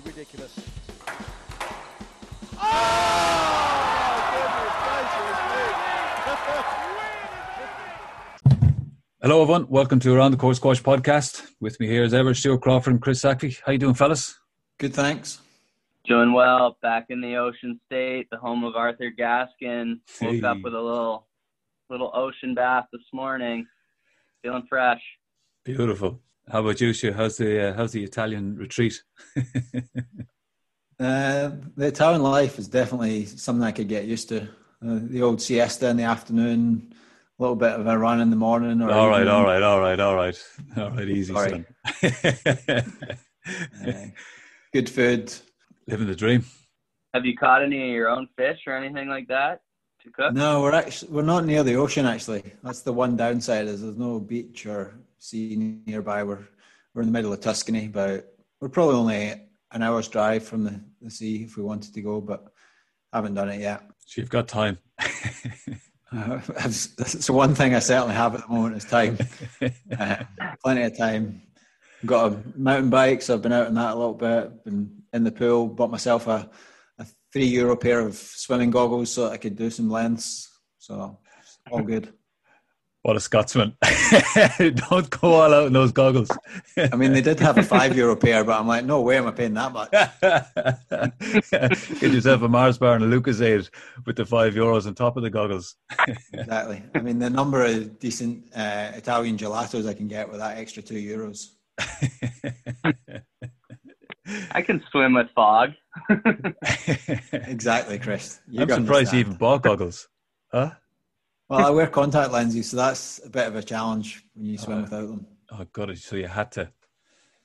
absolutely ridiculous. Hello, everyone. Welcome to Around the Court Squash podcast. With me here as ever, Stuart Crawford and Chris Sackey. How you doing, fellas? Good, thanks. Doing well. Back in the Ocean State, the home of Arthur Gaskin. Woke Hey. up with a little little ocean bath this morning. Feeling fresh. Beautiful. How about you, Stu? How's the uh, how's the Italian retreat? Uh, the Italian life is definitely something I could get used to. Uh, the old siesta in the afternoon, a little bit of a run in the morning. Or all right, even, all right, all right, all right, all right. Easy, Sorry. son. uh, good food. Living the dream. Have you caught any of your own fish or anything like that to cook? No, we're actually we're not near the ocean. Actually, that's the one downside is there's no beach or sea nearby. We're we're in the middle of Tuscany, but we're probably only an hour's drive from the, the sea if we wanted to go, but haven't done it yet. So you've got time. Uh, the one thing I certainly have at the moment is time. Uh, plenty of time. Got a mountain bike, so I've been out on that a little bit. Been in the pool. Bought myself a, a three euro pair of swimming goggles so that I could do some lengths. So all good. What a Scotsman! Don't go all out in those goggles. I mean, they did have a five euro pair, but I'm like, no way am I paying that much. Get yourself a Mars bar and a Lucozade with the five euros on top of the goggles. Exactly. I mean, the number of decent uh, Italian gelatos I can get with that extra two euros. I can swim with fog. Exactly, Chris. You I'm surprised you even bought goggles. Huh? Well, I wear contact lenses, so that's a bit of a challenge when you swim Uh, without them. Oh, God. So you had to.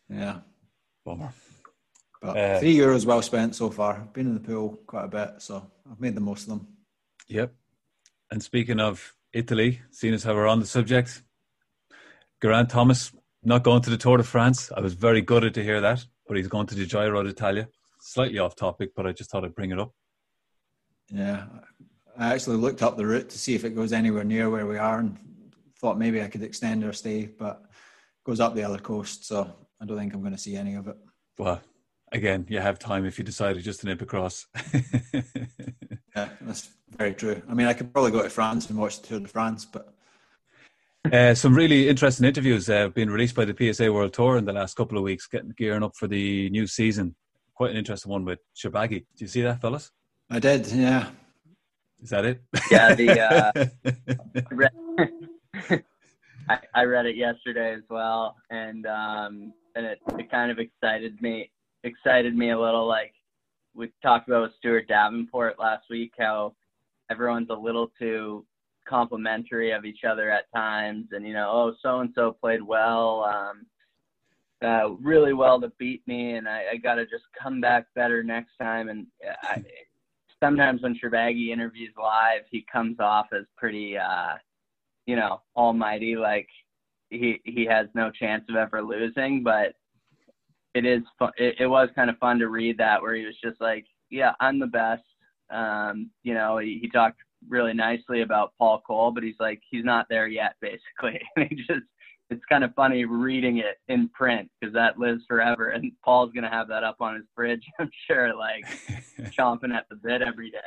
Yeah. Bummer. But Uh, three euros well spent so far. I've been in the pool quite a bit, so I've made the most of them. Yep. And speaking of Italy, seeing as how we're on the subject, Geraint Thomas not going to the Tour de France. I was very gutted to hear that, but he's going to the Giro d'Italia. Slightly off topic, but I just thought I'd bring it up. Yeah. I actually looked up the route to see if it goes anywhere near where we are and thought maybe I could extend our stay, but it goes up the other coast, so I don't think I'm going to see any of it. Well, again, you have time if you decided just to nip across. Yeah, that's very true. I mean, I could probably go to France and watch the Tour de France, but uh, some really interesting interviews uh, being released by the PSA World Tour in the last couple of weeks, getting gearing up for the new season. Quite an interesting one with Shorbagy. Do you see that, fellas? I did, yeah. Is that it? Yeah, the uh, I read, I, I read it yesterday as well, and um, and it, it kind of excited me excited me a little. Like we talked about with Stuart Davenport last week, how everyone's a little too complimentary of each other at times, and you know, oh, so and so played well, um, uh, really well to beat me, and I, I got to just come back better next time. And I, sometimes when Shorbagy interviews live, he comes off as pretty, uh, you know, almighty, like he he has no chance of ever losing. But it is fun. It, it was kind of fun to read that where he was just like, yeah, I'm the best. Um, you know, he, he talked really nicely about Paul Coll, but he's like, he's not there yet, basically. And he just, it's kind of funny reading it in print because that lives forever. And Paul's gonna have that up on his fridge, I'm sure, like chomping at the bit every day.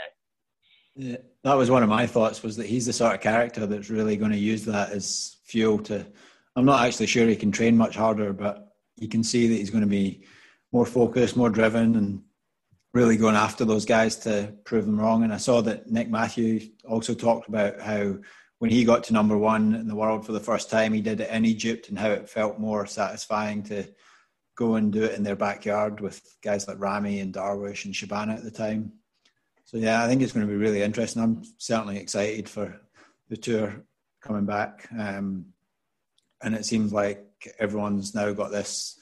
Yeah, that was one of my thoughts was that he's the sort of character that's really going to use that as fuel to I'm not actually sure he can train much harder, but you can see that he's going to be more focused, more driven and really going after those guys to prove them wrong. And I saw that Nick Matthew also talked about how when he got to number one in the world for the first time, he did it in Egypt and how it felt more satisfying to go and do it in their backyard with guys like Rami and Darwish and Shabana at the time. So yeah, I think it's going to be really interesting. I'm certainly excited for the tour coming back, um, and it seems like everyone's now got this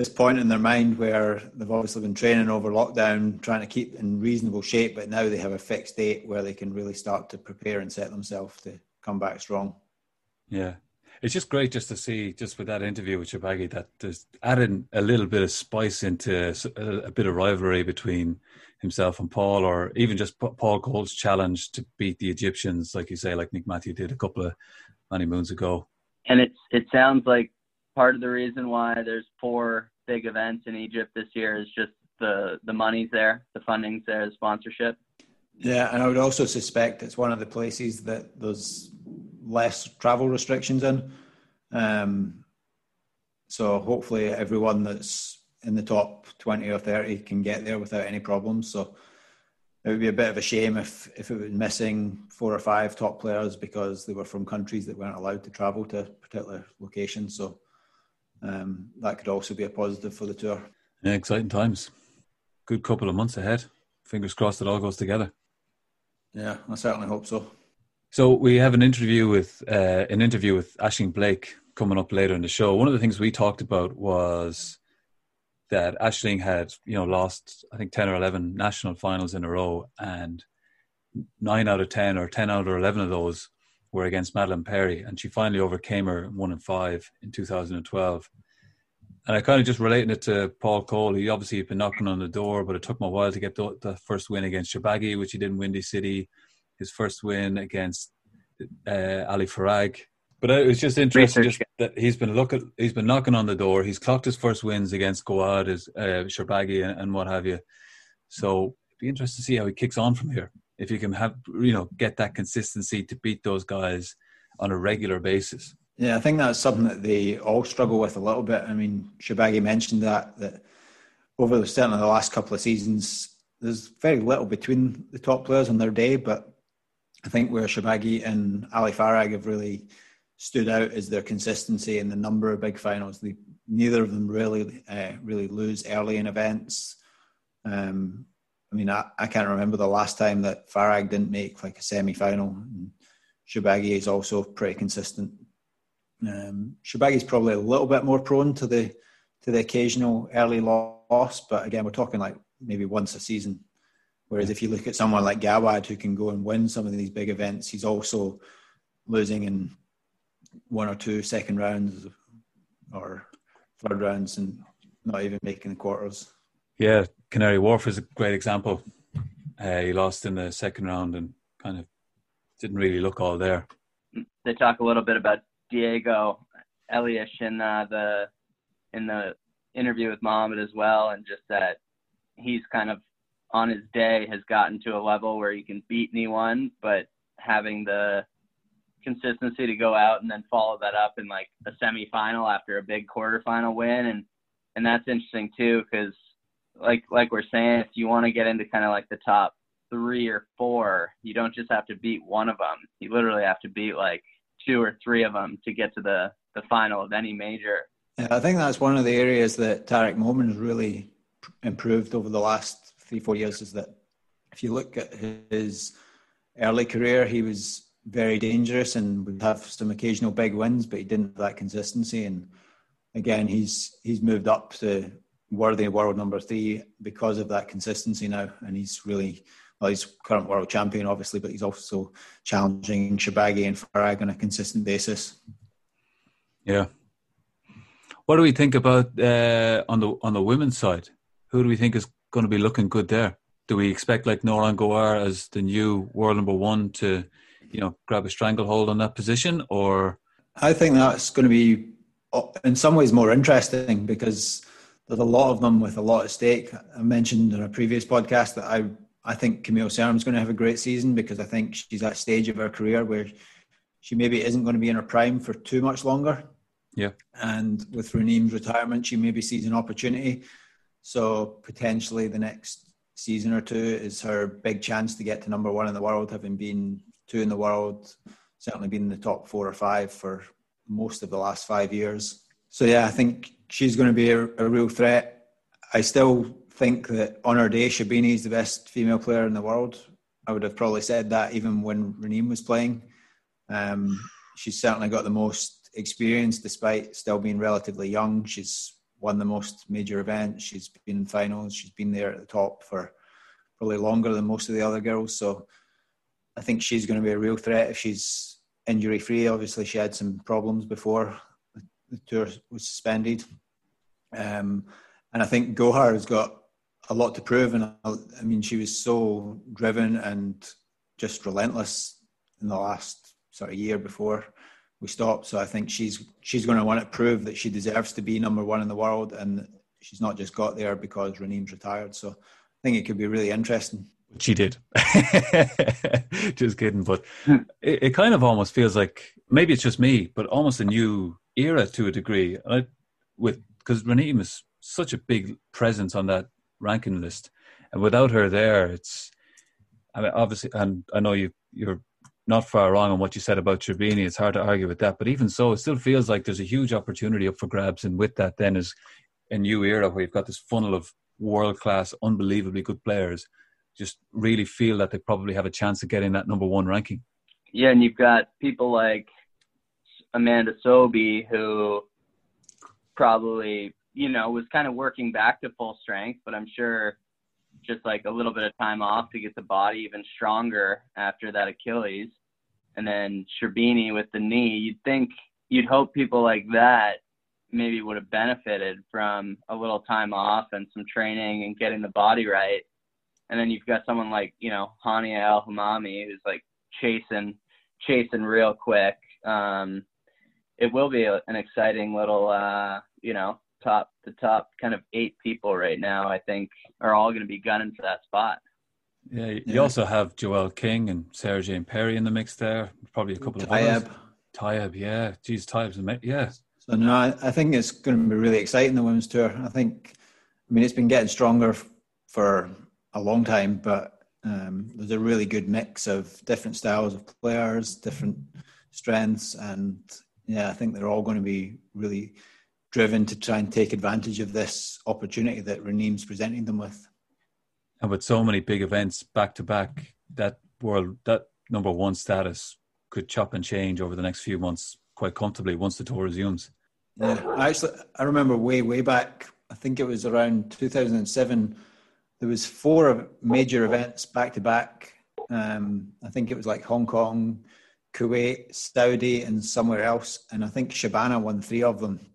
this point in their mind where they've obviously been training over lockdown, trying to keep in reasonable shape, but now they have a fixed date where they can really start to prepare and set themselves to come back strong. Yeah. It's just great just to see, just with that interview with Shorbagy, that there's adding a little bit of spice into a, bit of rivalry between himself and Paul, or even just Paul Coll's challenge to beat the Egyptians, like you say, like Nick Matthew did a couple of many moons ago. And it's it sounds like part of the reason why there's four big events in Egypt this year is just the the money's there, the funding's there, the sponsorship. Yeah, and I would also suspect it's one of the places that there's less travel restrictions in. Um, so hopefully everyone that's in the top 20 or 30 can get there without any problems. So it would be a bit of a shame if, if it was missing four or five top players because they were from countries that weren't allowed to travel to particular locations. So um, that could also be a positive for the tour. Yeah, exciting times. Good couple of months ahead. Fingers crossed it all goes together. Yeah, I certainly hope so. So we have an interview with uh, an interview with Aisling Blake coming up later in the show. One of the things we talked about was that Aisling had you know lost I think ten or eleven national finals in a row, and nine out of ten or ten out of eleven of those were against Madeline Perry, and she finally overcame her one and five in 2012. And I kind of just relating it to Paul Coll. He obviously had been knocking on the door, but it took him a while to get the, the first win against Shorbagy, which he did in Windy City. His first win against uh, Ali Farag. But it was just interesting just that he's been looking, he's been knocking on the door. He's clocked his first wins against Gawad, his, uh, Shorbagy, and, and what have you. So it'd be interesting to see how he kicks on from here. If you can have, you know, get that consistency to beat those guys on a regular basis. Yeah, I think that's something that they all struggle with a little bit. I mean, Shorbagy mentioned that that over the, certainly the last couple of seasons, there's very little between the top players on their day. But I think where Shorbagy and Ali Farag have really stood out is their consistency in the number of big finals. They, neither of them really uh, really lose early in events. Um, I mean, I, I, can't remember the last time that Farag didn't make like a semi final. Shorbagy is also pretty consistent um, is probably a little bit more prone to the to the occasional early loss, but again, we're talking like maybe once a season. Whereas if you look at someone like Gawad who can go and win some of these big events, he's also losing in one or two second rounds or third rounds and not even making the quarters. Yeah, Canary Wharf is a great example. Uh, he lost in the second round and kind of didn't really look all there. They talk a little bit about Diego Elias in uh, the in the interview with Mohammed as well, and just that he's kind of on his day has gotten to a level where he can beat anyone, but having the consistency to go out and then follow that up in like a semifinal after a big quarterfinal win, and and that's interesting too because like like we're saying, if you want to get into kind of like the top three or four, you don't just have to beat one of them. You literally have to beat like two or three of them to get to the, the final of any major. Yeah, I think that's one of the areas that Tarek Momen has really improved over the last three, four years is that if you look at his early career, he was very dangerous and would have some occasional big wins, but he didn't have that consistency. And again, he's he's moved up to worthy world number three because of that consistency now, and he's really well, he's current world champion, obviously, but he's also challenging Shorbagy and Farag on a consistent basis. Yeah. What do we think about uh, on the on the women's side? Who do we think is going to be looking good there? Do we expect like Nouran Gohar as the new world number one to, you know, grab a stranglehold on that position, or? I think that's going to be, in some ways, more interesting because there's a lot of them with a lot at stake. I mentioned in a previous podcast that I I think Camille Serme's going to have a great season because I think she's at a stage of her career where she maybe isn't going to be in her prime for too much longer. Yeah. And with Raneem's retirement, she maybe sees an opportunity. So potentially the next season or two is her big chance to get to number one in the world, having been two in the world, certainly been in the top four or five for most of the last five years. So yeah, I think she's going to be a, a real threat. I still think that on her day, Sherbini is the best female player in the world. I would have probably said that even when Raneem was playing. Um, she's certainly got the most experience despite still being relatively young. She's won the most major events. She's been in finals. She's been there at the top for probably longer than most of the other girls. So I think she's going to be a real threat if she's injury free. Obviously, she had some problems before the tour was suspended. Um, and I think Gohar has got a lot to prove. And I mean, she was so driven and just relentless in the last sort of year before we stopped. So I think she's she's going to want to prove that she deserves to be number one in the world. And she's not just got there because Raneem's retired. So I think it could be really interesting. She did. just kidding. But it, it, kind of almost feels like maybe it's just me, but almost a new era to a degree. I, with because Raneem is such a big presence on that ranking list, and without her there, it's. I mean, obviously, and I know you you're not far wrong on what you said about Sherbini. It's hard to argue with that, but even so, it still feels like there's a huge opportunity up for grabs. And with that, then is a new era where you've got this funnel of world class, unbelievably good players. Just really feel that they probably have a chance of getting that number one ranking. Yeah, and you've got people like Amanda Sobhy who probably you know was kind of working back to full strength, but I'm sure just like a little bit of time off to get the body even stronger after that Achilles. And then Sherbini with the knee, you'd think, you'd hope people like that maybe would have benefited from a little time off and some training and getting the body right. And then you've got someone like, you know, Hania El Hammamy who's like chasing, chasing real quick. Um, it will be an exciting little, uh, you know, top the top kind of eight people right now, I think, are all going to be gunning for that spot. Yeah, you yeah. also have Joelle King and Sarah Jane Perry in the mix there. Probably a couple of Tayeb. others. Tayeb, yeah. Geez, Tayeb's amazing. Yeah. So no, I, I think it's going to be really exciting the women's tour. I think, I mean, it's been getting stronger for a long time, but um, there's a really good mix of different styles of players, different strengths, and yeah, I think they're all going to be really driven to try and take advantage of this opportunity that Raneem's presenting them with. And with so many big events back to back, that world that number one status could chop and change over the next few months quite comfortably once the tour resumes. Yeah, I actually I remember way way back. I think it was around 2007. There was four major events back to back. Um, I think it was like Hong Kong, Kuwait, Saudi, and somewhere else. And I think Shabana won three of them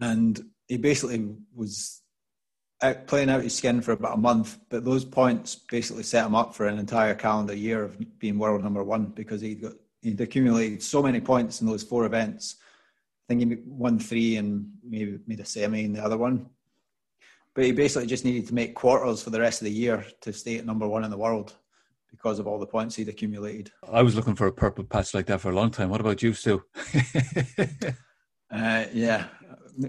and he basically was out playing out his skin for about a month. But those points basically set him up for an entire calendar year of being world number one because he'd got he'd accumulated so many points in those four events. I think he won three and maybe made a semi in the other one. But he basically just needed to make quarters for the rest of the year to stay at number one in the world because of all the points he'd accumulated. I was looking for a purple patch like that for a long time. What about you, Stu? uh, yeah,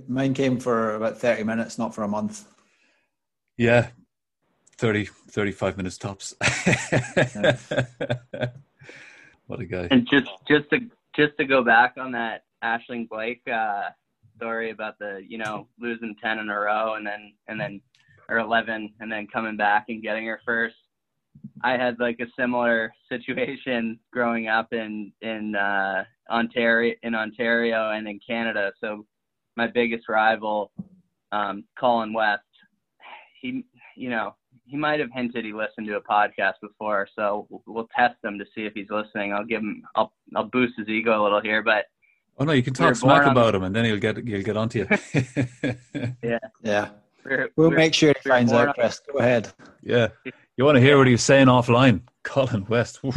Mine came for about 30 minutes, not for a month. Yeah, 30, 35 minutes tops. what a guy. And just, just to, just to go back on that Aisling Blake uh, story about the, you know, losing 10 in a row and then, and then, or 11 and then coming back and getting her first. I had like a similar situation growing up in in uh, Ontario in Ontario and in Canada. So my biggest rival, um, Colin West, he, you know, he might have hinted he listened to a podcast before, so we'll test him to see if he's listening. I'll give him, I'll, I'll boost his ego a little here, but. Oh no, you can talk smack about him, and then he'll get he'll get onto you. yeah, yeah. We're, we'll we're, make sure he finds out. Chris, go ahead. Yeah, you want to hear what he's saying offline, Colin West. we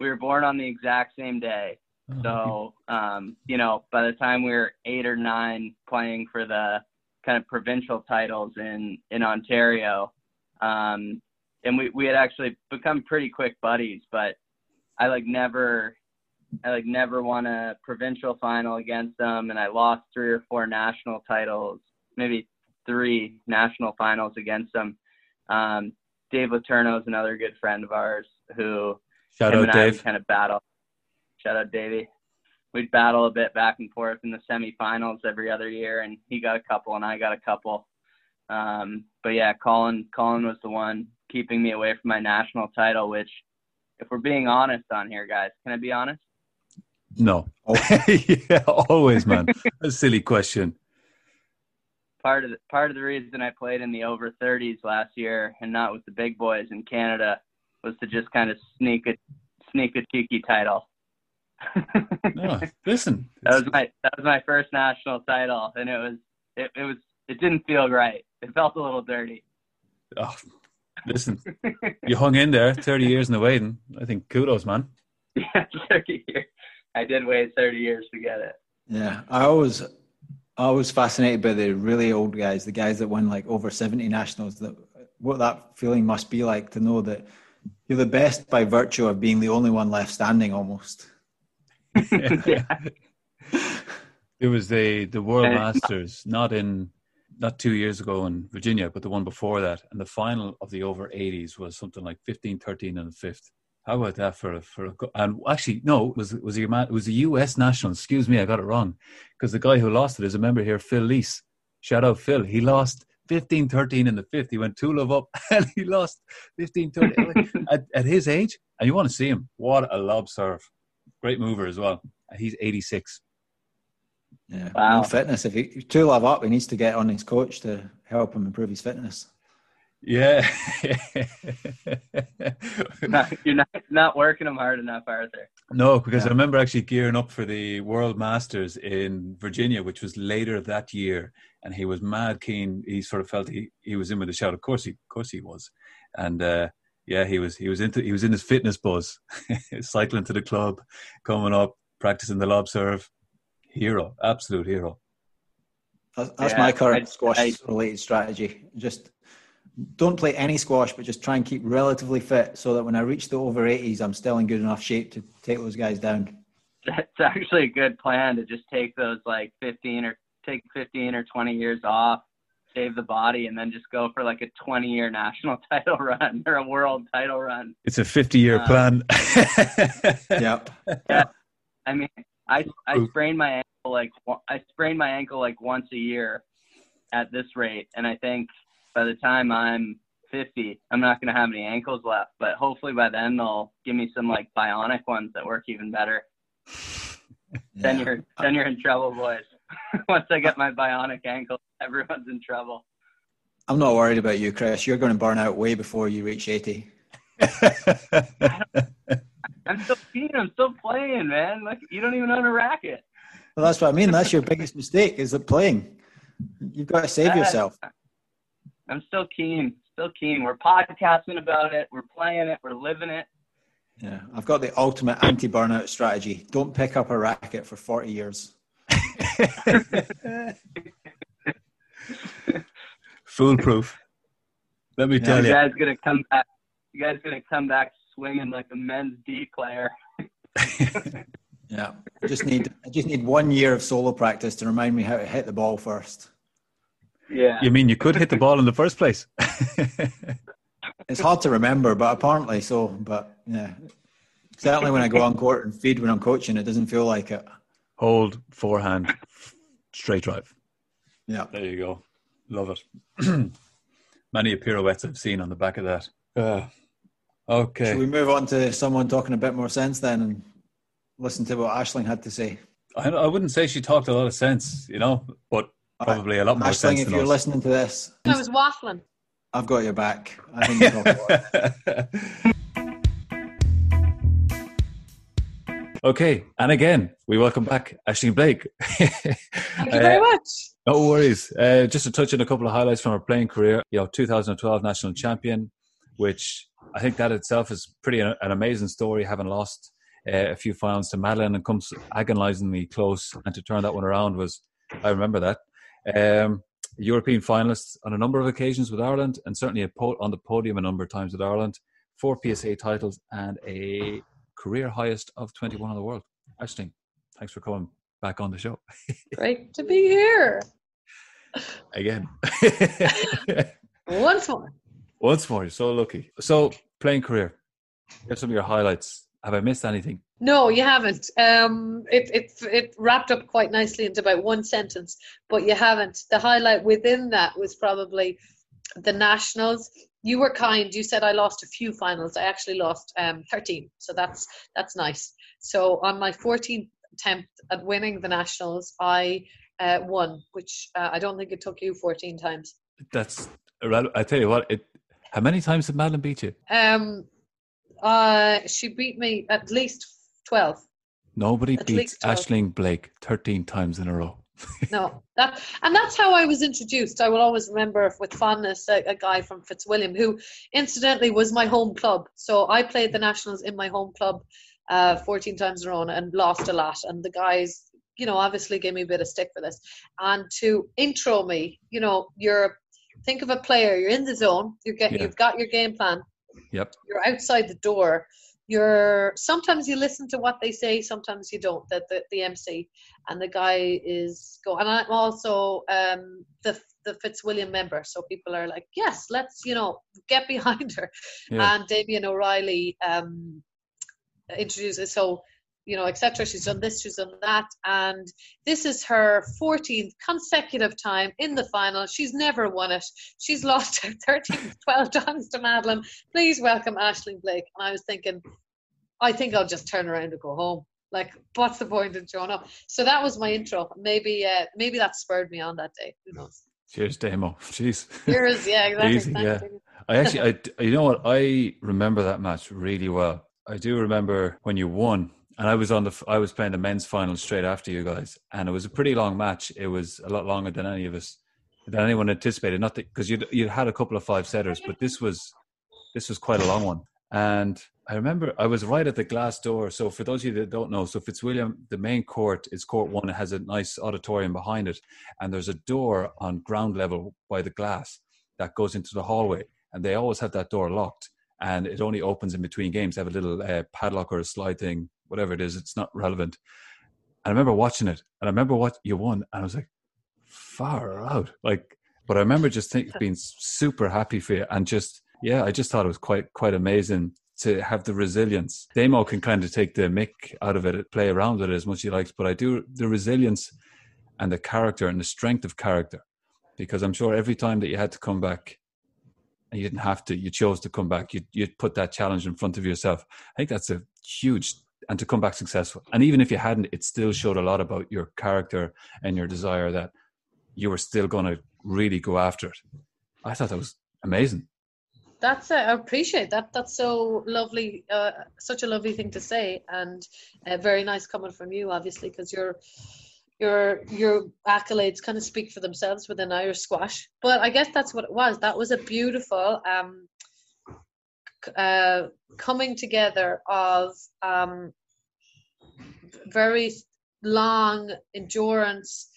were born on the exact same day. So, um, you know, by the time we were eight or nine playing for the kind of provincial titles in, in Ontario, um, and we, we had actually become pretty quick buddies, but I like never, I like never won a provincial final against them. And I lost three or four national titles, maybe three national finals against them. Um, Dave Letourneau is another good friend of ours who Shout out Dave. kind of battle Shout out Davey. We'd battle a bit back and forth in the semifinals every other year, and he got a couple and I got a couple. Um, but yeah, Colin Colin was the one keeping me away from my national title. Which, if we're being honest on here, guys, can I be honest? No. yeah, always, man. a silly question. Part of the, part of the reason I played in the over 30s last year and not with the big boys in Canada was to just kind of sneak a sneak a cheeky title no, listen. That was my that was my first national title, and it was it, it was it didn't feel right. It felt a little dirty. Oh, listen, you hung in there thirty years in the waiting. I think kudos, man. Yeah, thirty years. I did wait thirty years to get it. Yeah, I always, I I was fascinated by the really old guys, the guys that won like over 70 nationals, that what that feeling must be like to know that you're the best by virtue of being the only one left standing almost. It was the the World Masters, not in not two years ago in Virginia, but the one before that, and the final of the over 80s was something like 15, 13, and the fifth. How about that for a, for a, and actually no it was was he it was a U.S. national. Excuse me, I got it wrong because the guy who lost it is a member here, Phil Lees. Shout out Phil. He lost 15-13 in the fifth. He went two love up and he lost 15-13 at, at his age. And you want to see him. What a lob serve. Great mover as well. He's 86. Yeah, wow. no fitness. If he two love up, he needs to get on his coach to help him improve his fitness. Yeah, not, you're not not working him hard enough, Arthur. No, because yeah. I remember actually gearing up for the World Masters in Virginia, which was later that year, and he was mad keen. He sort of felt he, he was in with a shout. Of course he, of course he was, and uh, yeah, he was he was into he was in his fitness buzz, cycling to the club, coming up, practicing the lob serve. Hero, absolute hero. That's, that's yeah, my current squash related strategy. Just don't play any squash, but just try and keep relatively fit so that when I reach the over 80s, I'm still in good enough shape to take those guys down. That's actually a good plan to just take those like 15 or take 15 or 20 years off, save the body, and then just go for like a 20 year national title run or a world title run. It's a 50 year um, plan. yep. Yeah. I mean, I, I sprained my ankle like I sprained my ankle like once a year at this rate, and I think by the time I'm 50, I'm not going to have any ankles left. But hopefully by then they'll give me some like bionic ones that work even better. Yeah. Then you're then you're in trouble, boys. Once I get my bionic ankle, everyone's in trouble. I'm not worried about you, Chris. You're going to burn out way before you reach 80. I'm still keen. I'm still playing, man. Like you don't even own a racket. Well, that's what I mean. That's your biggest mistake is the playing. You've got to save yourself. I'm still keen, still keen. We're podcasting about it. We're playing it. We're living it. Yeah, I've got the ultimate anti-burnout strategy. Don't pick up a racket for 40 years. Foolproof. Let me tell you. You guys gonna come back. You guys gonna come back swinging like a men's D player. yeah, I just need I just need one year of solo practice to remind me how to hit the ball first. Yeah. You mean you could hit the ball in the first place? it's hard to remember, but apparently so. But yeah, certainly when I go on court and feed when I'm coaching, it doesn't feel like it. Hold forehand, straight drive. Yeah. There you go. Love it. Many a pirouettes I've seen on the back of that. Uh, okay. Should we move on to someone talking a bit more sense then and listen to what Aisling had to say? I, I wouldn't say she talked a lot of sense, you know, but Probably a lot more Aisling, if you're us. listening to this, I was waffling. I've got your back. Okay, and again, we welcome back Aisling Blake. Thank you very uh, much. No worries. Uh, just to touch on a couple of highlights from her playing career. You know, 2012 national champion, which I think that itself is pretty an, an amazing story. Having lost uh, a few finals to Madeline and comes agonisingly close, and to turn that one around was, I remember that. Um, European finalists on a number of occasions with Ireland, and certainly a po- on the podium a number of times with Ireland. Four PSA titles and a career highest of 21 in the world. Aisling, thanks for coming back on the show. Great to be here. Again. Once more. Once more. You're so lucky. So, playing career. Get some of your highlights. Have I missed anything? No, you haven't. Um, it, it, it wrapped up quite nicely into about one sentence, but you haven't. The highlight within that was probably the Nationals. You were kind. You said I lost a few finals. I actually lost um, 13, so that's that's nice. So on my 14th attempt at winning the Nationals, I uh, won, which uh, I don't think it took you 14 times. That's I tell you what. It, how many times did Madeline beat you? Um, uh, she beat me at least 12. Nobody At beats Aisling Blake 13 times in a row. No, that and that's how I was introduced. I will always remember with fondness a, a, guy from Fitzwilliam who, incidentally, was my home club. So I played the nationals in my home club, uh, 14 times in a row and lost a lot. And the guys you know, obviously gave me a bit of stick for this, and to intro me. You know, you're think of a player. You're in the zone. You get yeah. you've got your game plan. Yep. You're outside the door. You're sometimes you listen to what they say, sometimes you don't. That the, the MC and the guy is go. And I'm also um, the the Fitzwilliam member, so people are like, yes, let's you know get behind her. Yeah. And Damien O'Reilly um, introduces so you know, etc. She's done this, she's done that, and this is her 14th consecutive time in the final. She's never won it. She's lost 13, 12 times to Madeline. Please welcome Aisling Blake. And I was thinking, I think I'll just turn around and go home. Like, what's the point in showing up? So that was my intro. Maybe, uh, maybe that spurred me on that day. Who knows? Cheers, Damo. Jeez. Cheers. Yeah, exactly. Easy, yeah. I actually, I, you know what? I remember that match really well. I do remember when you won and I was on the I was playing the men's final straight after you guys, and it was a pretty long match. It was a lot longer than any of us than anyone anticipated. Not because you you had a couple of five setters, but this was this was quite a long one. And I remember I was right at the glass door. So for those of you that don't know, so Fitzwilliam, the main court is court one. It has a nice auditorium behind it, and there's a door on ground level by the glass that goes into the hallway, and they always have that door locked, and it only opens in between games. They have a little uh, padlock or a slide thing whatever it is, it's not relevant. And I remember watching it, and I remember what you won, and I was like, far out. Like, but I remember just think, being super happy for you, and just yeah, I just thought it was quite quite amazing to have the resilience. Damo can kind of take the mick out of it, play around with it as much as he likes, but I do the resilience and the character and the strength of character, because I'm sure every time that you had to come back and you didn't have to, you chose to come back, you you put that challenge in front of yourself. I think that's a huge and to come back successful. And even if you hadn't, it still showed a lot about your character and your desire that you were still going to really go after it. I thought that was amazing. That's uh, I appreciate that. That's so lovely, uh, such a lovely thing to say, and uh, very nice coming from you, obviously, because your your your accolades kind of speak for themselves within Irish squash. But I guess that's what it was. That was a beautiful um, uh, coming together of um, very long endurance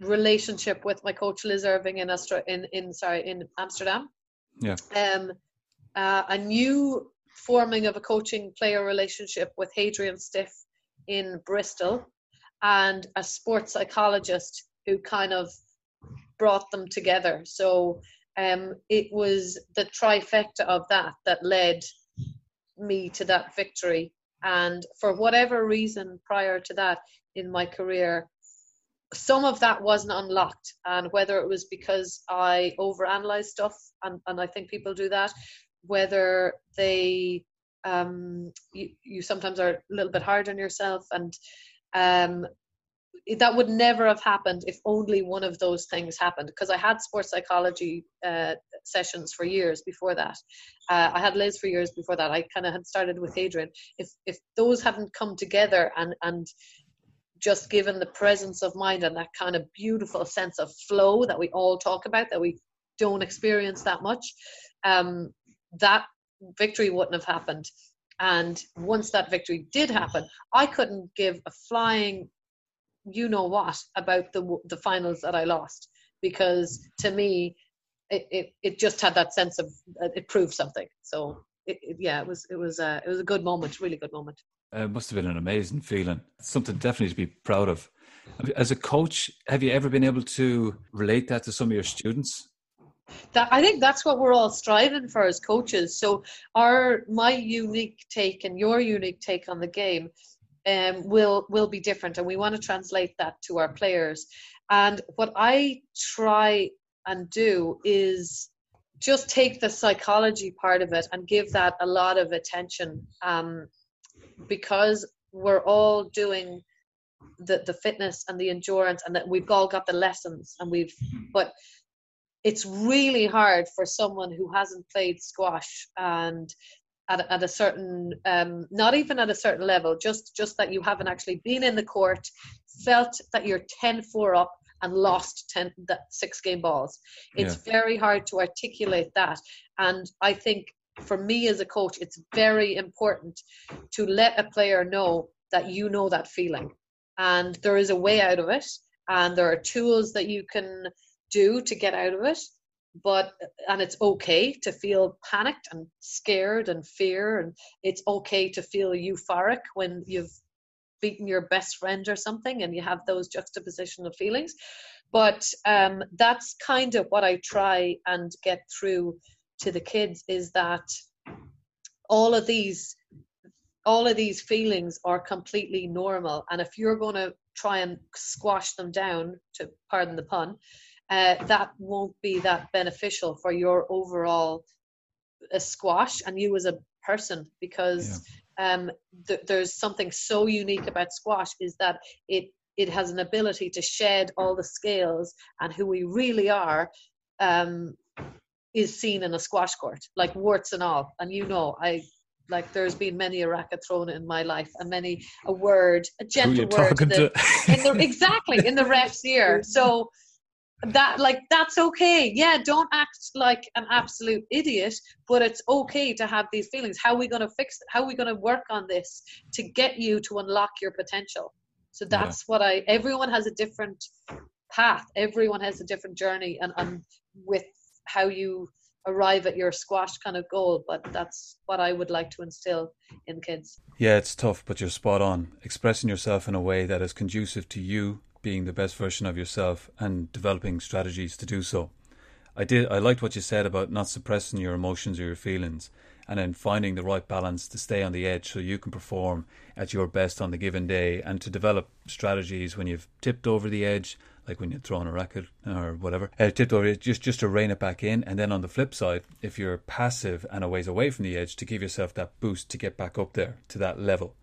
relationship with my coach Liz Irving in Astra- in, in sorry in Amsterdam. Yeah. Um, uh, a new forming of a coaching player relationship with Hadrian Stiff in Bristol, and a sports psychologist who kind of brought them together. So um, it was the trifecta of that that led me to that victory. And for whatever reason prior to that in my career, some of that wasn't unlocked. And whether it was because I overanalyze stuff, and, and I think people do that, whether they um, you, you sometimes are a little bit hard on yourself and um, that would never have happened if only one of those things happened because i had sports psychology uh, sessions for years before that. Uh, i had liz for years before that. I kind of had started with adrian. If if those hadn't come together and and just given the presence of mind and that kind of beautiful sense of flow that we all talk about that we don't experience that much um, that victory wouldn't have happened. And once that victory did happen i couldn't give a flying you know what about the the finals that I lost? Because to me it, it, it just had that sense of uh, it proved something. So it, it, yeah it was it was a, uh, it was a good moment really good moment. It must have been an amazing feeling. Something definitely to be proud of. As a coach have you ever been able to relate that to some of your students? That I think that's what we're all striving for as coaches. So our my unique take and your unique take on the game um, will will be different, and we want to translate that to our players. And what I try and do is just take the psychology part of it and give that a lot of attention, um, because we're all doing the the fitness and the endurance, and that we've all got the lessons, and we've but it's really hard for someone who hasn't played squash and at, at a certain um, not even at a certain level just just that you haven't actually been in the court felt that you're 10-4 up and lost 10 that six game balls. It's yeah. very hard to articulate that. And i think for me as a coach it's very important to let a player know that you know that feeling. And there is a way out of it and there are tools that you can do to get out of it but and it's okay to feel panicked and scared and fear and it's okay to feel euphoric when you've beaten your best friend or something and you have those juxtaposition of feelings. But um, that's kind of what i try and get through to the kids is that all of these all of these feelings are completely normal. And if you're going to try and squash them down to pardon the pun uh, that won't be that beneficial for your overall uh, squash and you as a person because yeah. um, th- there's something so unique about squash is that it it has an ability to shed all the scales and who we really are um, is seen in a squash court like warts and all. And you know i like there's been many a racket thrown in my life and many a word a gentle word the, in the, exactly in the ref's ear. So that like that's okay. Yeah don't act like an absolute idiot but it's okay to have these feelings. How are we going to fix it how are we going to work on this to get you to unlock your potential? So that's yeah. what i everyone has a different path. Everyone has a different journey and, and with how you arrive at your squash kind of goal but that's what i would like to instill in kids. Yeah it's tough but you're spot on. Expressing yourself in a way that is conducive to you being the best version of yourself and developing strategies to do so. I did I liked what you said about not suppressing your emotions or your feelings and then finding the right balance to stay on the edge so you can perform at your best on the given day and to develop strategies when you've tipped over the edge like when you're throwing a racket or whatever uh, tipped over it just just to rein it back in and then on the flip side if you're passive and a ways away from the edge to give yourself that boost to get back up there to that level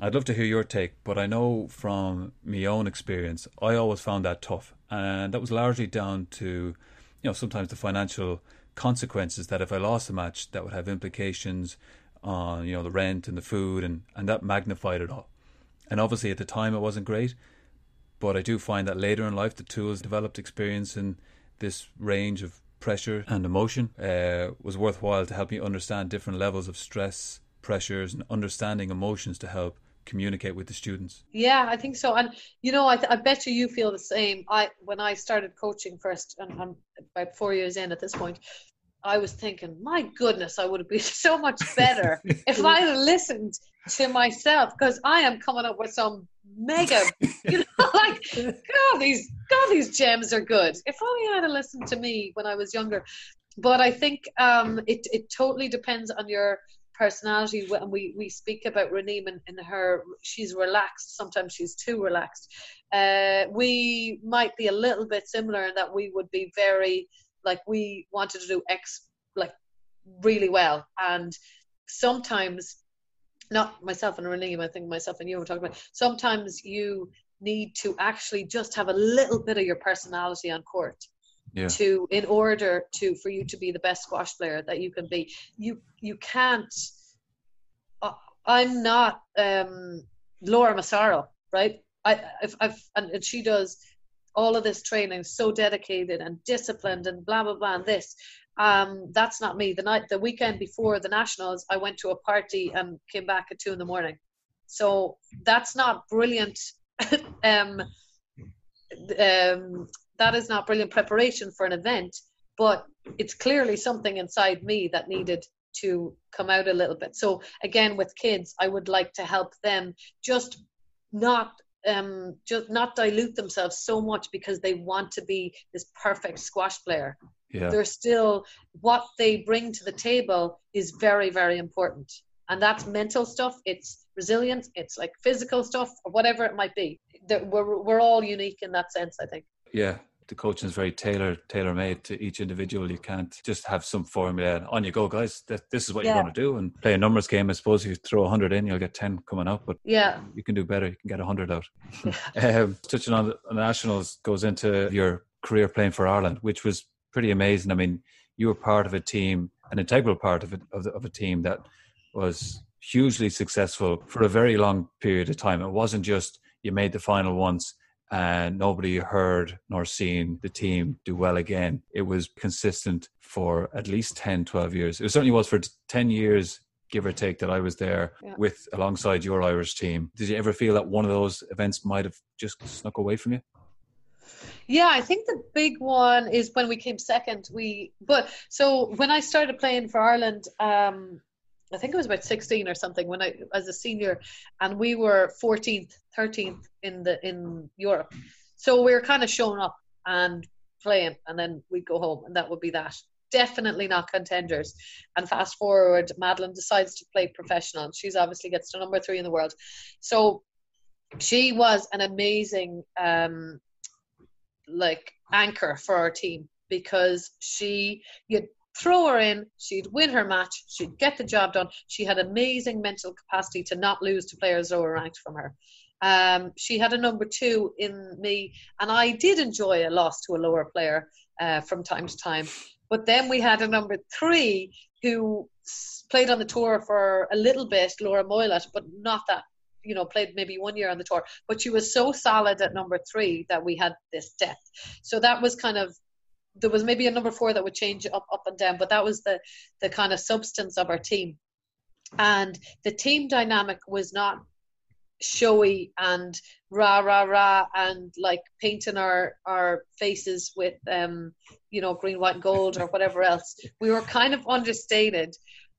I'd love to hear your take, but I know from my own experience, I always found that tough, and that was largely down to, you know, sometimes the financial consequences that if I lost a match, that would have implications on you know the rent and the food, and and that magnified it all. And obviously at the time it wasn't great, but I do find that later in life the tools developed experience in this range of pressure and emotion uh, was worthwhile to help me understand different levels of stress pressures and understanding emotions to help communicate with the students? Yeah i think so. And you know i, th- I bet you you feel the same. I when i started coaching first and i'm about four years in at this point i was thinking my goodness i would have been so much better if i had listened to myself. Because i am coming up with some mega you know like god these god these gems are good. If only i had listened to me when i was younger. But i think um it, it totally depends on your personality and we we speak about Raneem and, and her she's relaxed sometimes she's too relaxed. Uh, we might be a little bit similar in that we would be very like we wanted to do X like really well. And sometimes not myself and Raneem I think myself and you were talking about sometimes you need to actually just have a little bit of your personality on court yeah. to in order to for you to be the best squash player that you can be. You you can't uh, i'm not um laura massaro right? I if i've and, and she does all of this training so dedicated and disciplined and blah blah blah and this. Um that's not me. The night the weekend before the nationals i went to a party and came back at two in the morning. So that's not brilliant um um that is not brilliant preparation for an event, but it's clearly something inside me that needed to come out a little bit. So again, with kids, I would like to help them just not um, just not dilute themselves so much because they want to be this perfect squash player. Yeah. They're still what they bring to the table is very very important, and that's mental stuff. It's resilience. It's like physical stuff or whatever it might be. We're we're all unique in that sense. I think yeah the coaching is very tailor tailor made to each individual. You can't just have some formula. and On you go, guys. That, this is what yeah. you're going to do, and play a numbers game. I suppose if you throw hundred in, you'll get ten coming out. But yeah, you can do better. You can get hundred out. um, touching on the nationals goes into your career playing for Ireland, which was pretty amazing. I mean, you were part of a team, an integral part of it of, the, of a team that was hugely successful for a very long period of time. It wasn't just you made the final once and nobody heard nor seen the team do well again. It was consistent for at least 10, 12 years. It certainly was for 10 years give or take, that I was there Yeah. with alongside your Irish team. Did you ever feel that one of those events might have just snuck away from you? Yeah, I think the big one is when we came second. We but so when I started playing for Ireland, um, I think it was about sixteen or something when I as a senior, and we were fourteenth, thirteenth in the in Europe. So we were kind of showing up and playing, and then we'd go home, and that would be that. Definitely not contenders. And fast forward, Madeline decides to play professional. She's obviously gets to number three in the world. So she was an amazing um, like anchor for our team because she you'd throw her in, she'd win her match, she'd get the job done. She had amazing mental capacity to not lose to players lower ranked from her. Um, she had a number two in me, and I did enjoy a loss to a lower player uh, from time to time. But then we had a number three who played on the tour for a little bit, Laura Mylotte, but not that you know played maybe one year on the tour but she was so solid at number three that we had this depth so that was kind of there was maybe a number four that would change up up and down but that was the the kind of substance of our team. And the team dynamic was not showy and rah rah rah and like painting our our faces with um you know green white and gold or whatever else. We were kind of understated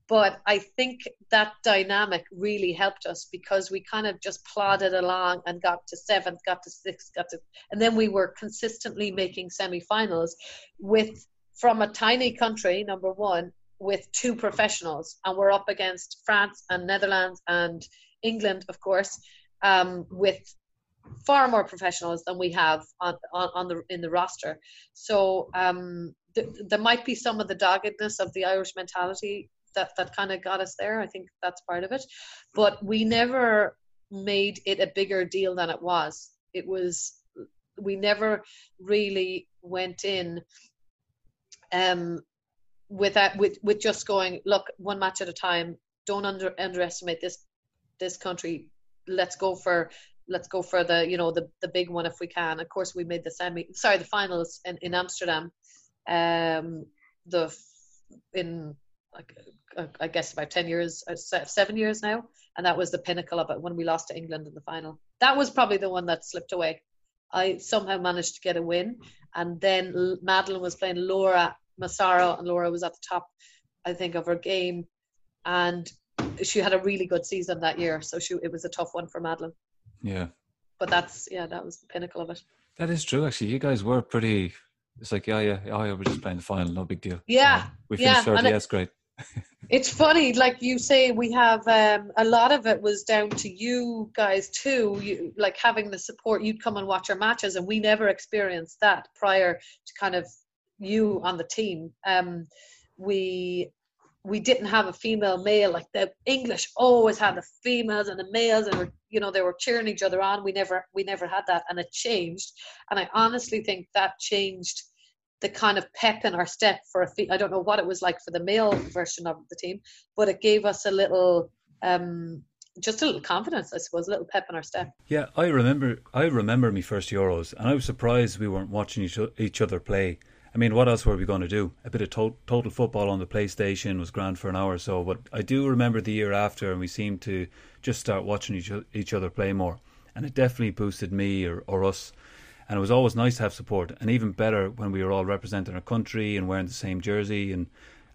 but I think that dynamic really helped us because we kind of just plodded along and got to seventh, got to sixth, got to, and then we were consistently making semi-finals with from a tiny country, number one, with two professionals, and we're up against France and Netherlands and England, of course, um, with far more professionals than we have on, on, on the in the roster. So um, th- there might be some of the doggedness of the Irish mentality that that kind of got us there. I think that's part of it, but we never made it a bigger deal than it was. It was we never really went in um with with with just going look one match at a time. Don't under underestimate this this country. Let's go for let's go for the you know the the big one if we can. Of course, we made the semi sorry the finals in in Amsterdam. Um, the in like uh, I guess about 10 years, uh, seven years now. And that was the pinnacle of it when we lost to England in the final. That was probably the one that slipped away. I somehow managed to get a win. And then Madeline was playing Laura Massaro, and Laura was at the top, I think, of her game. And she had a really good season that year. So she, it was a tough one for Madeline. Yeah, But that's, yeah, that was the pinnacle of it. that is true. Actually, you guys were pretty. It's like yeah, yeah, oh yeah, we're just playing the final, no big deal. Yeah, we yeah, finished third. and it- Yes, great. It's funny, like you say, we have um, a lot of it was down to you guys too. You like having the support. You'd come and watch our matches, and we never experienced that prior to kind of you on the team. Um, we we didn't have a female male like the English always had the females and the males, and you know they were cheering each other on. We never we never had that, and it changed. And I honestly think that changed the kind of pep in our step for a fe- I don't know what it was like for the male version of the team, but it gave us a little um just a little confidence, I suppose, a little pep in our step. Yeah, I remember. I remember my first Euros, and I was surprised we weren't watching each, each other play. I mean, what else were we going to do? A bit of to- total football on the PlayStation was grand for an hour or so. But I do remember the year after, and we seemed to just start watching each, each other play more, and it definitely boosted me or, or us. And it was always nice to have support, and even better when we were all representing our country and wearing the same jersey. And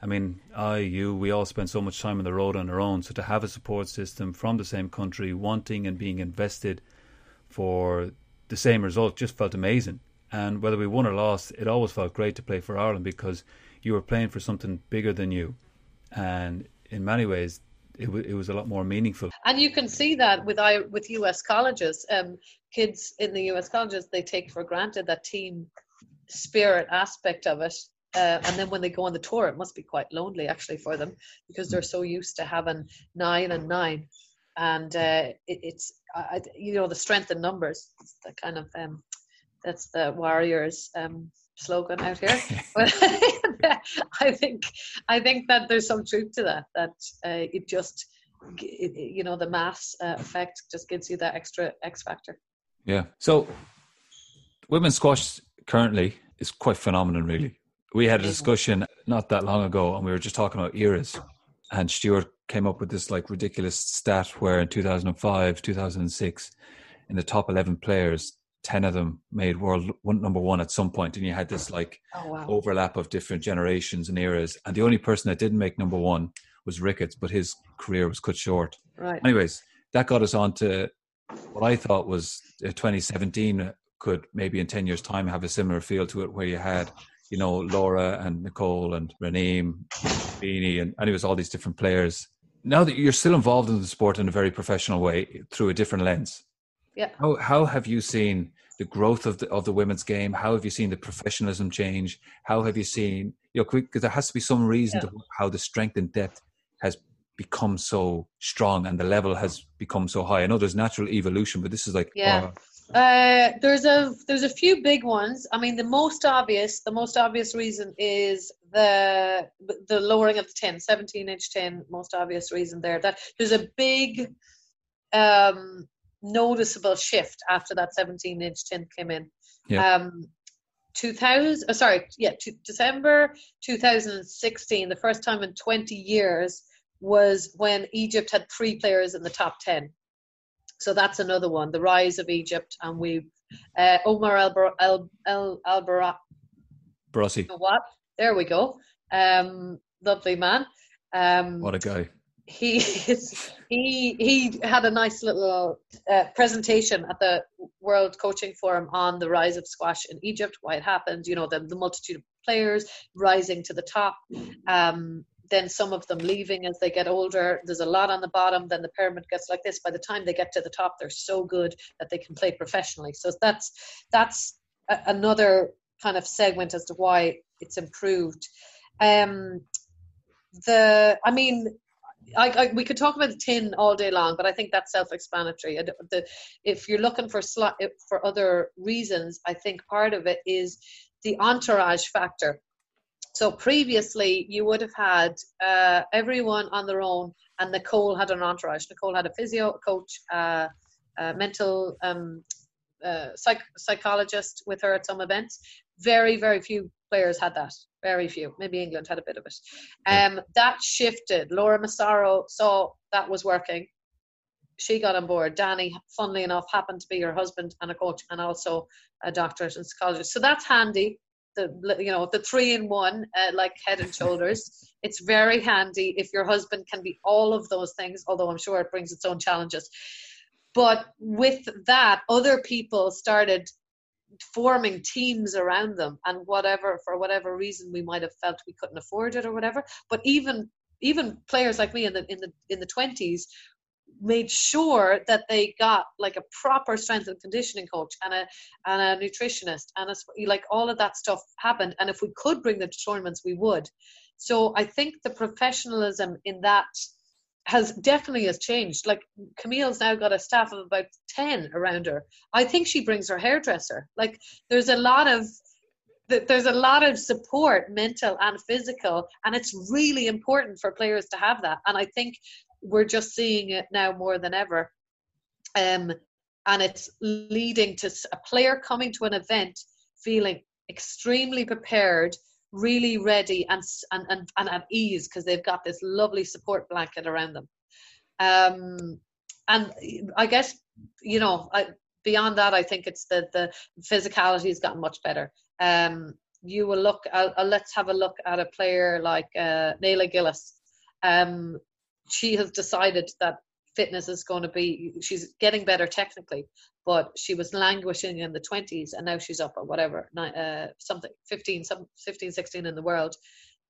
I mean, I, you, we all spent so much time on the road on our own. So to have a support system from the same country, wanting and being invested for the same result, just felt amazing. And whether we won or lost, it always felt great to play for Ireland because you were playing for something bigger than you, and in many ways, it, w- it was a lot more meaningful. And you can see that with I with US colleges. Um, kids in the US colleges they take for granted that team spirit aspect of it. Uh, and then when they go on the tour, it must be quite lonely actually for them because they're so used to having nine and nine, and uh, it, it's I, you know the strength in numbers. It's the kind of um, that's the Warriors um, slogan out here. but I think I think that there's some truth to that. That uh, it just g- it, it- you know the mass uh, effect just gives you that extra X factor. Yeah. So, women's squash currently is quite phenomenal, really. We had a discussion not that long ago, and we were just talking about eras. And Stuart came up with this like ridiculous stat where in 2005, 2006, in the top 11 players, 10 of them made world one, number one at some point. point and you had this like Oh wow. overlap of different generations and eras and the only person that didn't make number one was ricketts but his career was cut short Right. anyways that got us on to what i thought was uh, 2017 could maybe in 10 years time have a similar feel to it where you had you know laura and nicol and Raneem, Beanie and, and it was all these different players now that you're still involved in the sport in a very professional way through a different lens Yeah. how how have you seen the growth of the of the women's game? How have you seen the professionalism change? How have you seen you know because there has to be some reason Yeah. to how the strength and depth has become so strong and the level has become so high. I know there's natural evolution, but this is like Yeah. uh, Uh, there's a there's a few big ones. I mean, the most obvious the most obvious reason is the the lowering of the tin, 17 inch tin. Most obvious reason there that there's a big um, noticeable shift after that 17 inch tin came in. Yeah. Um, 2000 oh, sorry yeah to december 2016 the first time in 20 years was when egypt had three players in the top 10 so that's another one the rise of egypt. And we uh, omar al al Borolossy. what? There we go. Um lovely man. Um What a guy. he is, he he had a nice little uh, presentation at the World Coaching Forum on the rise of squash in Egypt, why it happened, you know, the, the multitude of players rising to the top, um, then some of them leaving as they get older. There's a lot on the bottom, then the pyramid gets like this. By the time they get to the top, they're so good that they can play professionally. So that's that's a, another kind of segment as to why it's improved. Um, the I mean I, I, we could talk about the tin all day long, but I think that's self-explanatory. The, if you're looking for sli- for other reasons, I think part of it is the entourage factor. So previously, you would have had uh, everyone on their own, and Nicol had an entourage. Nicol had a physio, a coach, uh, a mental um, uh, psych- psychologist with her at some events. Very, very few players had that. Very few. Maybe England had a bit of it. Um, that shifted. Laura Massaro saw that was working. She got on board. Danny, funnily enough, happened to be her husband and a coach, and also a doctorate and psychologist. So that's handy. The you know the three in one, uh, like head and shoulders. It's very handy if your husband can be all of those things. Although I'm sure it brings its own challenges. But with that, other people started forming teams around them and whatever for whatever reason we might have felt we couldn't afford it or whatever but even even players like me in the in the in the 20s made sure that they got like a proper strength and conditioning coach and a and a nutritionist and a, like all of that stuff happened and if we could bring the tournaments we would so i think the professionalism in that has definitely has changed. Like Camille's now got a staff of about ten around her. I think she brings her hairdresser. Like there's a lot of there's a lot of support, mental and physical, and it's really important for players to have that. And I think we're just seeing it now more than ever. Um, and it's leading to a player coming to an event feeling extremely prepared really ready and and and, and at ease because they've got this lovely support blanket around them. Um and i guess you know I, beyond that i think it's the the physicality has gotten much better. Um you will look let's have a look at a player like uh Gilis. Um she has decided that fitness is going to be she's getting better technically but she was languishing in the 20s and now she's up at whatever uh, something 15 some 15 16 in the world.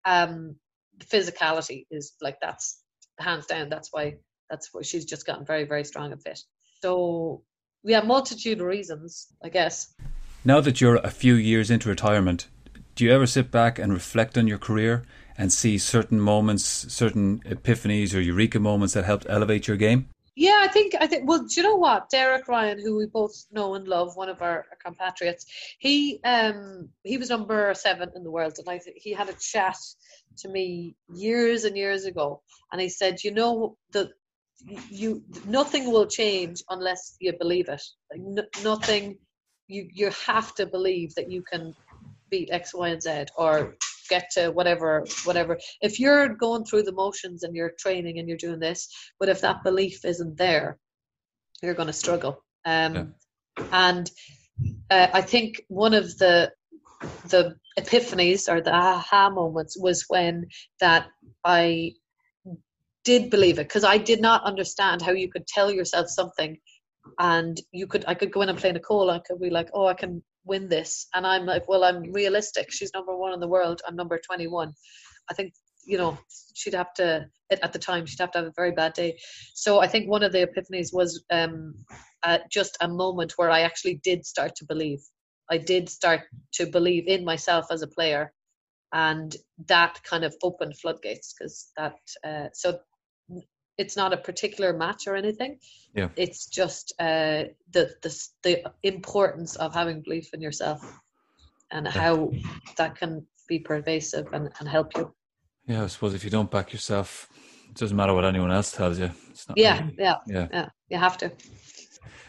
Um physicality is like that's hands down that's why that's why she's just gotten very very strong and fit. So yeah multitude of reasons i guess. Now that you're a few years into retirement, do you ever sit back and reflect on your career and see certain moments, certain epiphanies or eureka moments that helped elevate your game? Yeah, I think I think. Well, do you know what? Derek Ryan, who we both know and love, one of our, our compatriots, he um he was number seven in the world, and I he had a chat to me years and years ago, and he said, you know, the you nothing will change unless you believe it. Like n- nothing, you you have to believe that you can beat X, Y, and Z, or get to whatever whatever if you're going through the motions and you're training and you're doing this but if that belief isn't there you're going to struggle um, yeah. and uh, i think one of the the epiphanies or the aha moments was when that i did believe it because i did not understand how you could tell yourself something and you could i could go in and play nicol i could be like oh i can win this. And I'm like, well, I'm realistic. She's number one in the world. I'm number 21. I think, you know, she'd have to, at the time, she'd have to have a very bad day. So I think one of the epiphanies was um, uh, just a moment where I actually did start to believe. I did start to believe in myself as a player. And that kind of opened floodgates because that, uh, so it's not a particular match or anything. Yeah. It's just uh, the, the the importance of having belief in yourself and yeah. how that can be pervasive and, and help you. Yeah, I suppose if you don't back yourself, it doesn't matter what anyone else tells you. yeah, really, yeah, yeah, yeah. You have to.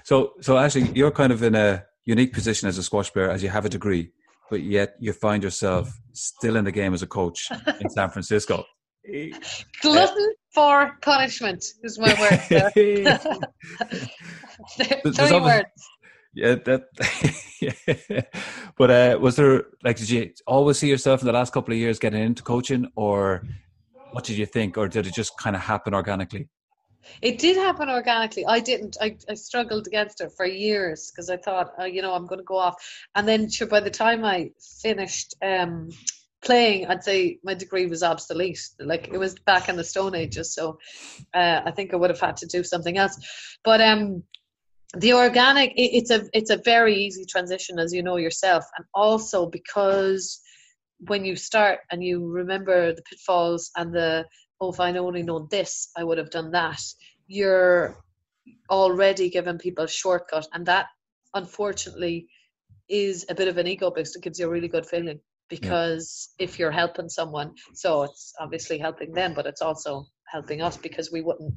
So, so actually, you're kind of in a unique position as a squash player, as you have a degree, but yet you find yourself still in the game as a coach in San Francisco. Glutton for punishment is my word. Three words. Yeah, that. yeah. But uh, was there like did you always see yourself in the last couple of years getting into coaching, or what did you think, or did it just kind of happen organically? It did happen organically. I didn't. I, I struggled against it for years because I thought, uh, you know, I'm going to go off. And then, sure, by the time I finished um, playing, I'd say my degree was obsolete. Like it was back in the Stone Ages, so uh, I think I would have had to do something else. But um, the organic, it, it's a it's a very easy transition, as you know yourself, and also because when you start and you remember the pitfalls and the oh, if I'd only known this, I would have done that. You're already giving people a shortcut, and that unfortunately is a bit of an ego boost. It gives you a really good feeling because yeah. if you're helping someone so it's obviously helping them but it's also helping us because we wouldn't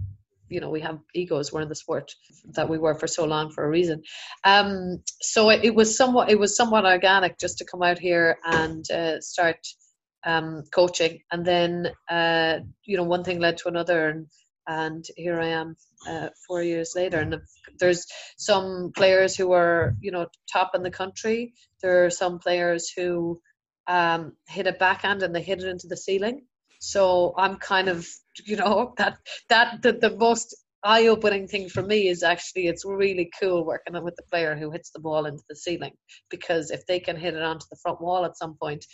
you know we have egos we're in the sport that we were for so long for a reason um so it, it was somewhat it was somewhat organic just to come out here and uh, start um coaching and then uh you know one thing led to another and and here I am uh, four years later. And there's some players who are, you know, top in the country. There are some players who um, hit a backhand and they hit it into the ceiling. So I'm kind of, you know, that that the, the most eye-opening thing for me is actually it's really cool working with the player who hits the ball into the ceiling because if they can hit it onto the front wall at some point,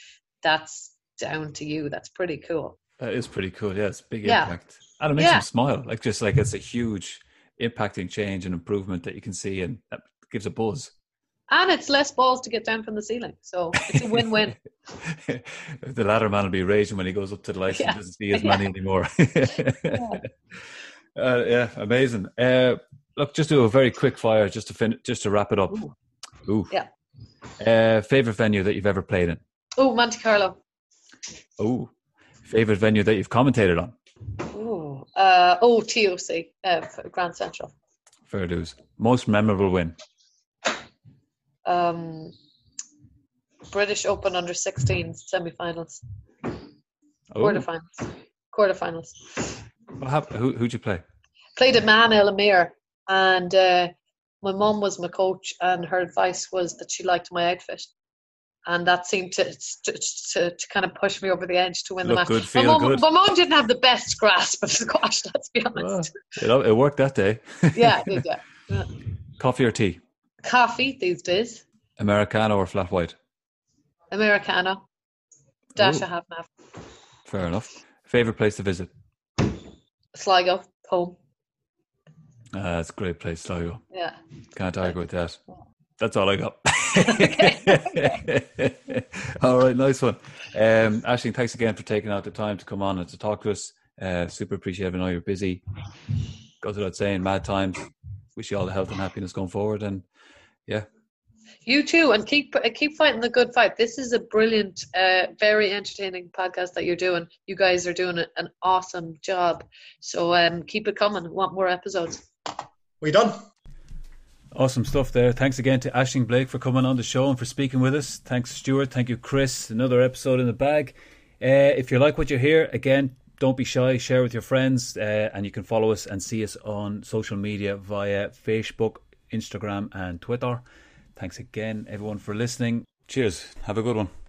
that's down to you. That's pretty cool. That is pretty cool. Yeah, it's big yeah. impact, and it makes yeah. them smile. Like just like it's a huge impacting change and improvement that you can see, and that gives a buzz and it's less balls to get down from the ceiling. So it's a win-win. the ladder man will be raging when he goes up to the lights yeah. and doesn't see as many yeah. anymore. yeah. Uh, yeah. amazing. Uh, look, just do a very quick fire, just to fin- just to wrap it up. Ooh. Ooh. Yeah. Uh, favorite venue that you've ever played in? Oh, Monte Carlo. Oh, favorite venue that you've commentated on? Oh, uh, oh, TOC, uh, Grand Central. Fair dues. Most memorable win? Um, British Open under 16 semi-finals, oh. quarterfinals, quarterfinals. What happened? Who who'd you play? Played a man El Amir, and uh, my mum was my coach, and her advice was that she liked my outfit. And that seemed to, to, to, to kind of push me over the edge to win Look the match. Good, feel my, mom, good. my mom didn't have the best grasp of squash, let's be honest. Well, it, it worked that day. yeah, it did, yeah. yeah. Coffee or tea? Coffee these days. Americano or flat white? Americano. Dash Ooh. a half and half. Fair enough. Favorite place to visit? Sligo, home. Uh, that's a great place, Sligo. Yeah. Can't argue with that. That's all I got. all right, nice one. Um, Aisling, thanks again for taking out the time to come on and to talk to us. Uh, super appreciate it. I know you're busy. Goes without saying, mad times. Wish you all the health and happiness going forward. And yeah, you too, and keep keep fighting the good fight. This is a brilliant, uh, very entertaining podcast that you're doing. You guys are doing an awesome job. So um, keep it coming. Want more episodes? We done. Awesome stuff there. Thanks again to Aisling Blake for coming on the show and for speaking with us. Thanks, Stuart. Thank you, Chris. Another episode in the bag. Uh, if you like what you hear, again, don't be shy. Share with your friends, uh, and you can follow us and see us on social media via Facebook, Instagram, and Twitter. Thanks again, everyone, for listening. Cheers. Have a good one.